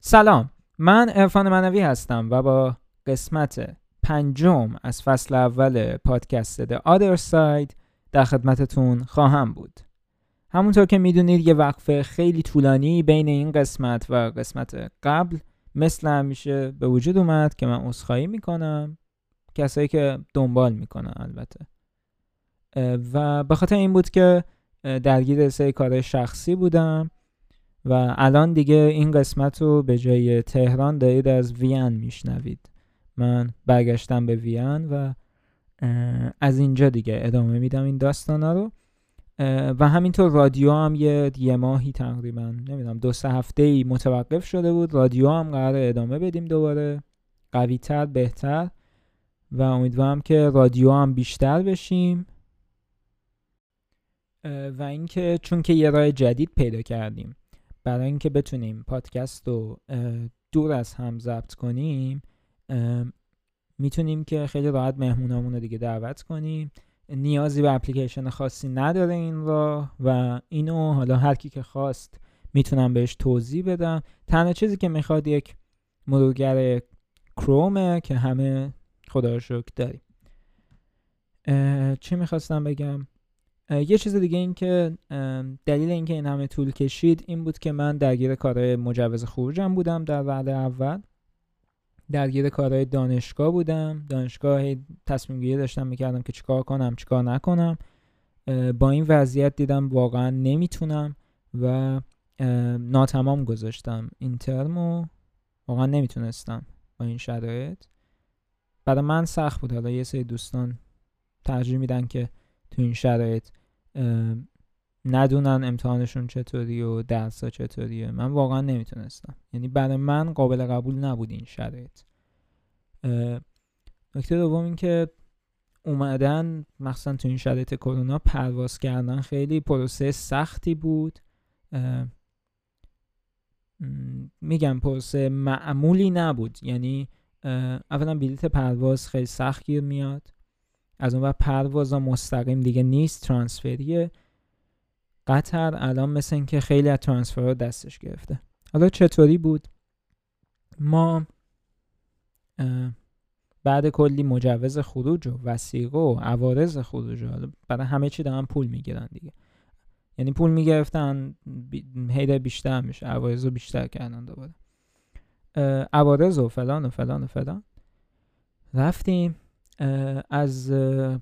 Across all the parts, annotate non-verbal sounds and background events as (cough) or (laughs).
سلام من ارفان منوی هستم و با قسمت پنجم از فصل اول پادکست The Other Side در خدمتتون خواهم بود. همونطور که می‌دونید یه وقفه خیلی طولانی بین این قسمت و قسمت قبل مثل همیشه به وجود اومد که من اصخایی می‌کنم. کسایی که دنبال می‌کنن البته. و به خاطر این بود که درگیر سه کار شخصی بودم. و الان دیگه این قسمت رو به جای تهران دارید از وین میشنوید. من برگشتم به وین و از اینجا دیگه ادامه میدم این داستانا رو. و همینطور رادیو هم یه, یه ماهی تقریبا نمی‌دونم دو سه هفته ای متوقف شده بود. رادیو هم قرار ادامه بدیم دوباره. قویتر بهتر. و امیدوارم که رادیو هم بیشتر بشیم. و اینکه چون که یه راه جدید پیدا کردیم. برای اینکه بتونیم پادکست رو دور از هم ضبط کنیم می‌تونیم که خیلی راحت مهمونامون رو دیگه دعوت کنیم. نیازی به اپلیکیشن خاصی نداره این راه و اینو حالا هر کی که خواست می‌تونم بهش توضیح بدم. تنها چیزی که می‌خواد یک مرورگر کرومه که همه خدا رو شکر داریم. چی می‌خواستم بگم؟ یه چیز دیگه این که دلیل اینکه این همه طول کشید این بود که من درگیر کارهای مجوز خروجم بودم در وعده اول. درگیر کارهای دانشگاه بودم. دانشگاه تصمیم گیری داشتم می‌کردم که چیکار کنم چیکار نکنم. با این وضعیت دیدم واقعا نمی‌تونم و ناتمام گذاشتم این ترمو واقعا نمی‌تونستم با این شرایط. برای من سخت بود. حالا یه سری دوستان ترجیح میدن که تو این شرایط ندونن امتحانشون چطوری و درسا چطوریه. من واقعا نمی‌تونستم. یعنی برای من قابل قبول نبود این شرایط. نکته دوم این که اومدن مخصوصا تو این شرایط کرونا پرواز کردن خیلی پروسه سختی بود. میگم پروسه معمولی نبود. یعنی اولا بلیت پرواز خیلی سخت گیر میاد. از اون پرواز مستقیم دیگه نیست ترانسفریه. قطر الان مثل اینکه خیلی از ترانسفر دستش گرفته. حالا چطوری بود؟ ما بعد کلی مجوز خروج و وسیقه و عوارض خروج حالا برای همه چی دارن پول می‌گیرن دیگه. یعنی پول می‌گرفتن هیده بیشتر میشه عوارض رو بیشتر کردن دوباره. عوارض و فلان و فلان و فلان. رفتیم. از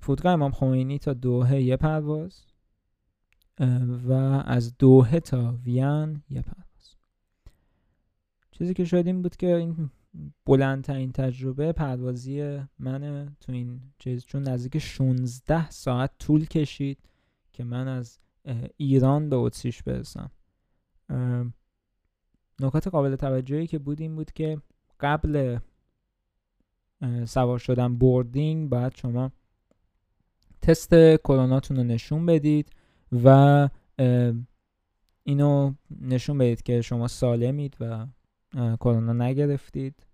فرودگاه امام خمینی تا دوهه یه پرواز و از دوهه تا وین یه پرواز. چیزی که شاید این بود که این بلندترین تجربه پروازی من تو این چیز چون نزدیک 16 ساعت طول کشید که من از ایران به اتریش برسم. نکات قابل توجهی که بود این بود که قبل سوار شدن boarding باید شما تست کروناتون رو نشون بدید و اینو نشون بدید که شما سالمید و کرونا نگرفتید.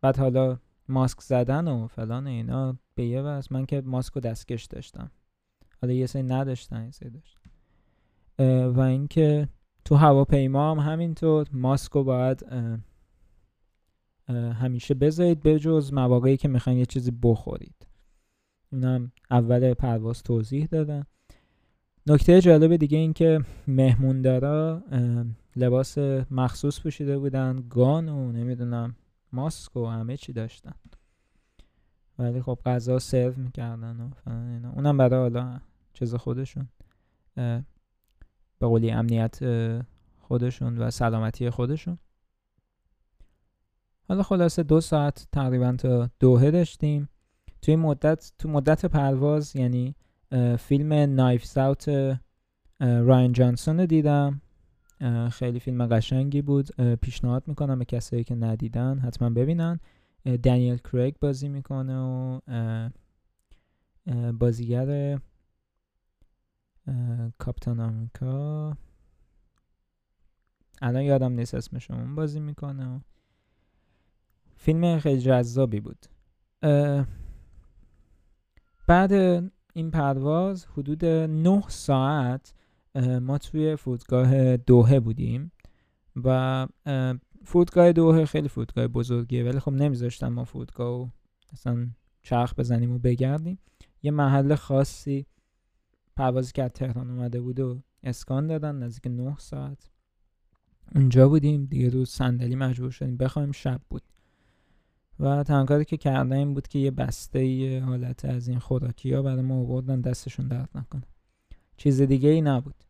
بعد حالا ماسک زدن و فلان اینا به یه وضع من که ماسک و دستکش داشتم. حالا یه سری نداشتن یه سری داشتن. و اینکه تو هواپیما هم همینطور ماسک رو باید همیشه بذارید به جز مواقعی که می‌خواین یه چیزی بخورید. اینم اول پرواز توضیح دادم. نکته جالب دیگه این که مهموندارا لباس مخصوص پوشیده بودن گان و نمی‌دونم ماسک و همه چی داشتن. ولی خب غذا سرو می‌کردن و اینا. اونم برای حالا چیز خودشون به قولی امنیت خودشون و سلامتی خودشون. حالا خلاصه دو ساعت تقریبا تا دوهه داشتیم. توی مدت تو مدت پرواز یعنی فیلم نایف ساوت راین جانسون رو دیدم. خیلی فیلم قشنگی بود. پیشنهاد می‌کنم به کسایی که ندیدن حتما ببینن. دانیل کریگ بازی می‌کنه و بازیگر کاپتان آمریکا الان یادم نیست اسمش اون بازی می‌کنه فیلم خیلی جذابی بود. بعد این پرواز حدود نه ساعت ما توی فرودگاه دوهه بودیم و فرودگاه دوه خیلی فرودگاه بزرگیه ولی خب نمیذاشتن ما فرودگاه و اصلا چرخ بزنیم و بگردیم. یه محل خاصی پروازی که از تهران اومده بود و اسکان دادن نزدیک نه ساعت. اونجا بودیم دیگه روز صندلی مجبور شدیم بخوایم شب بود. و تنها که کردن این بود که یه بسته یه حالت از این خوراکی ها برای ما آوردن دستشون درد نکنه. چیز دیگه ای نبود.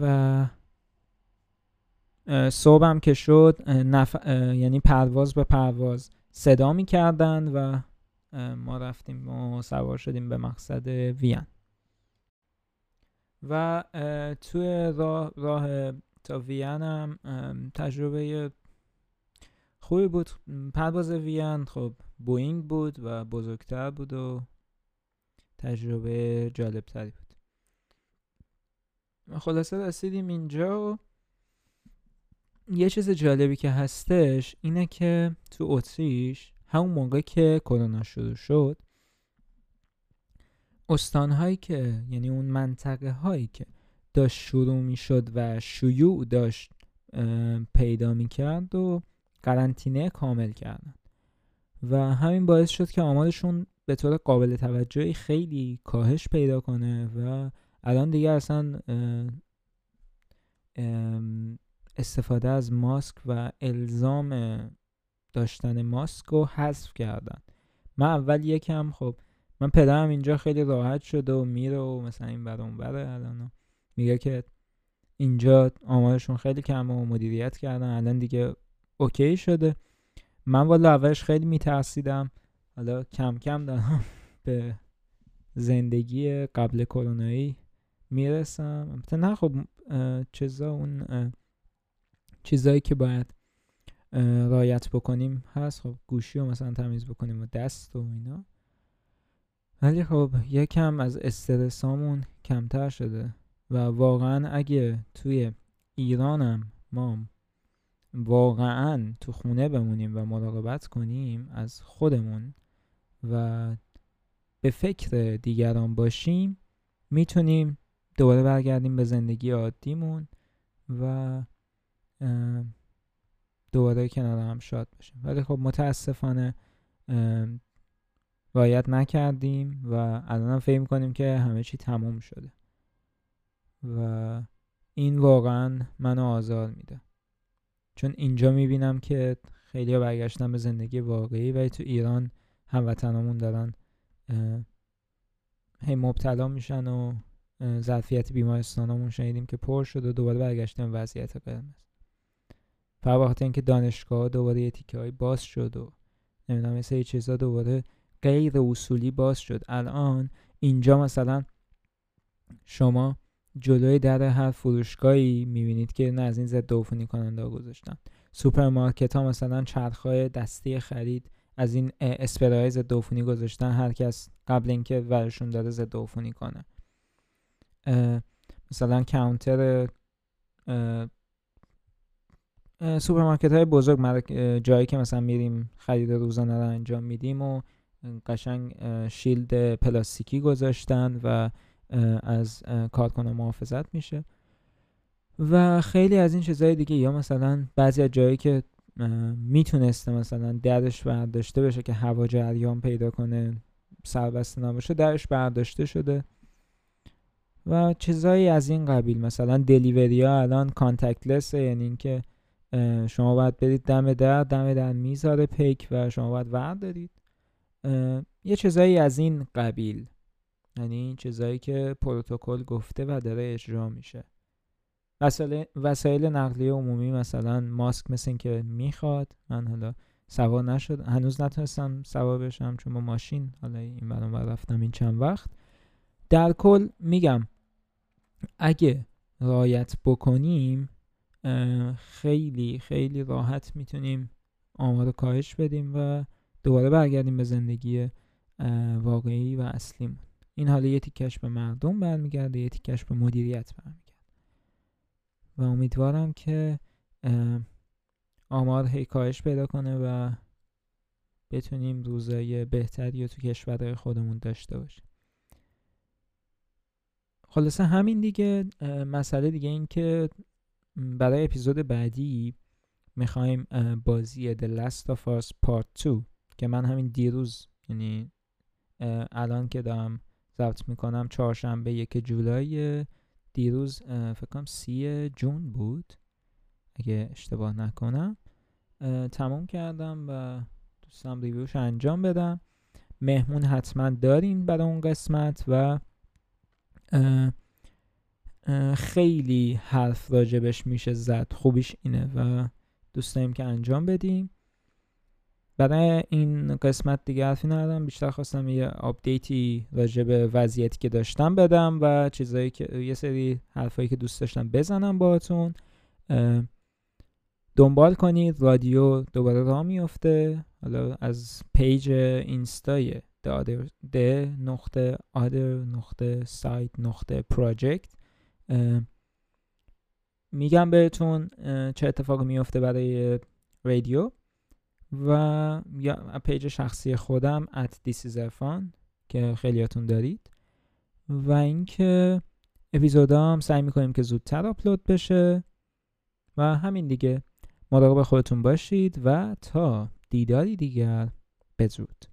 و صبحم که شد نف... یعنی پرواز به پرواز صدا می کردن و ما رفتیم و سوار شدیم به مقصد وین. و توی راه, راه تا وین هم تجربه خوبی بود. پرواز وین خب بوینگ بود و بزرگتر بود و تجربه جالب تری بود. خلاصه رسیدیم اینجا و یه چیز جالبی که هستش اینه که تو اتریش همون موقع که کرونا شروع شد استانهایی که یعنی اون منطقه هایی که داشت شروع می شد و شیوع داشت پیدا می کرد و قرنطینه کامل کردن. و همین باعث شد که آمارشون به طور قابل توجهی خیلی کاهش پیدا کنه و الان دیگه اصلا استفاده از ماسک و الزام داشتن ماسک رو حذف کردن. من اول یکم خب من پدرم اینجا خیلی راحت شده و میره و مثلا این بر اون بره الان میگه که اینجا آمارشون خیلی کم و مدیریت کردن. الان دیگه اوکی شده. من والا اولش خیلی میترسیدم. حالا کم کم دارم (laughs) به زندگی قبل کرونایی می‌رسم. نه خب چیزا اون چیزایی که باید رایت بکنیم هست. خب گوشی رو مثلا تمیز بکنیم و دست و اینا. ولی خب یکم از استرسامون کمتر شده. و واقعا اگه توی ایرانم ما واقعا تو خونه بمونیم و مراقبت کنیم از خودمون و به فکر دیگران باشیم می‌تونیم دوباره برگردیم به زندگی عادیمون و دوباره کنار هم شاد باشیم. ولی خب متاسفانه رایت نکردیم و الان فکر کنیم که همه چی تموم شده و این واقعا منو آزار میده. چون اینجا می‌بینم که خیلی برگشتن به زندگی واقعی ولی تو ایران هموطنامون دارن هی مبتلا میشن و ظرفیت بیمارستانمون شنیدیم که پر شد و دوباره برگشتن وضعیت قرمز. فقط اینکه دانشگاه دوباره یه تیکه های باز شد و نمی‌دونم مثل چیزا دوباره غیر اصولی باز شد. الان اینجا مثلا شما جلوی در هر فروشگاهی می‌بینید که از این ضد عفونی کننده گذاشتن. سوپرمارکت ها مثلا چرخهای دستی خرید از این اسپری ضد عفونی گذاشتن. هر کس قبل اینکه برش داره ضد عفونی کنه. مثلا کاونتر سوپرمارکت های بزرگ جایی که مثلا میریم خرید روزانه رو انجام میدیم و قشنگ shield پلاستیکی گذاشتن و از کارکنان محافظت میشه. و خیلی از این چیزهای دیگه یا مثلا بعضی از جایی که می‌تونسته مثلا درش برداشته بشه که هوا جریان پیدا کنه سربسته نباشه درش برداشته شده. و چیزهایی از این قبیل مثلا delivery ها الان contact یعنی اینکه شما باید برید دم در دم در می‌ذاره پیک و شما باید وردارید یه چیزایی از این قبیل. یعنی چیزایی که پروتکل گفته و داره اجرا میشه. وسایل نقلیه عمومی مثلا ماسک مثل این که می‌خواد من حالا سوار نشد هنوز نتونستم سوار بشم چون با ماشین حالا این برام رفتم این چند وقت. در کل میگم اگه رایت بکنیم خیلی خیلی راحت می‌تونیم آمار کاهش بدیم و دوباره برگردیم به زندگی واقعی و اصلیمون. این حالا یه تیکش به مردم برمیگرده یه تیکش به مدیریت برمیگرده. و امیدوارم که آمار هی کاهش پیدا کنه و بتونیم روزای بهتری رو تو کشورهای خودمون داشته باشیم. خلاصه همین دیگه مسئله دیگه این که برای اپیزود بعدی می‌خوایم بازی The Last of Us Part 2 که من همین دیروز یعنی الان که دارم ضبط می‌کنم چهارشنبه یک جولای دیروز فکر کنم سی جون بود اگه اشتباه نکنم. تموم کردم و دوستم ریویوش انجام بدم. مهمون حتما داریم برای اون قسمت و خیلی حرف راجبش میشه زد. خوبیش اینه و دوست داریم که انجام بدیم. برای این قسمت دیگه حرفی ندارم. بیشتر خواستم یه update ی راجع به وضعیتی که داشتم بدم و چیزایی که یه سری حرفایی که دوست داشتم بزنم باهاتون. دنبال کنید. رادیو دوباره راه میفته حالا از page اینستای د نقطه other نقطه سایت نقطه پراجکت میگم بهتون چه اتفاقی میفته برای رادیو. و یا پیج شخصی خودم at disizerfan که خیلیاتون دارید. و اینکه اپیزودام سعی می‌کنیم که زودتر آپلود بشه و همین دیگه. مراقب خودتون باشید و تا دیداری دیگر بدرود.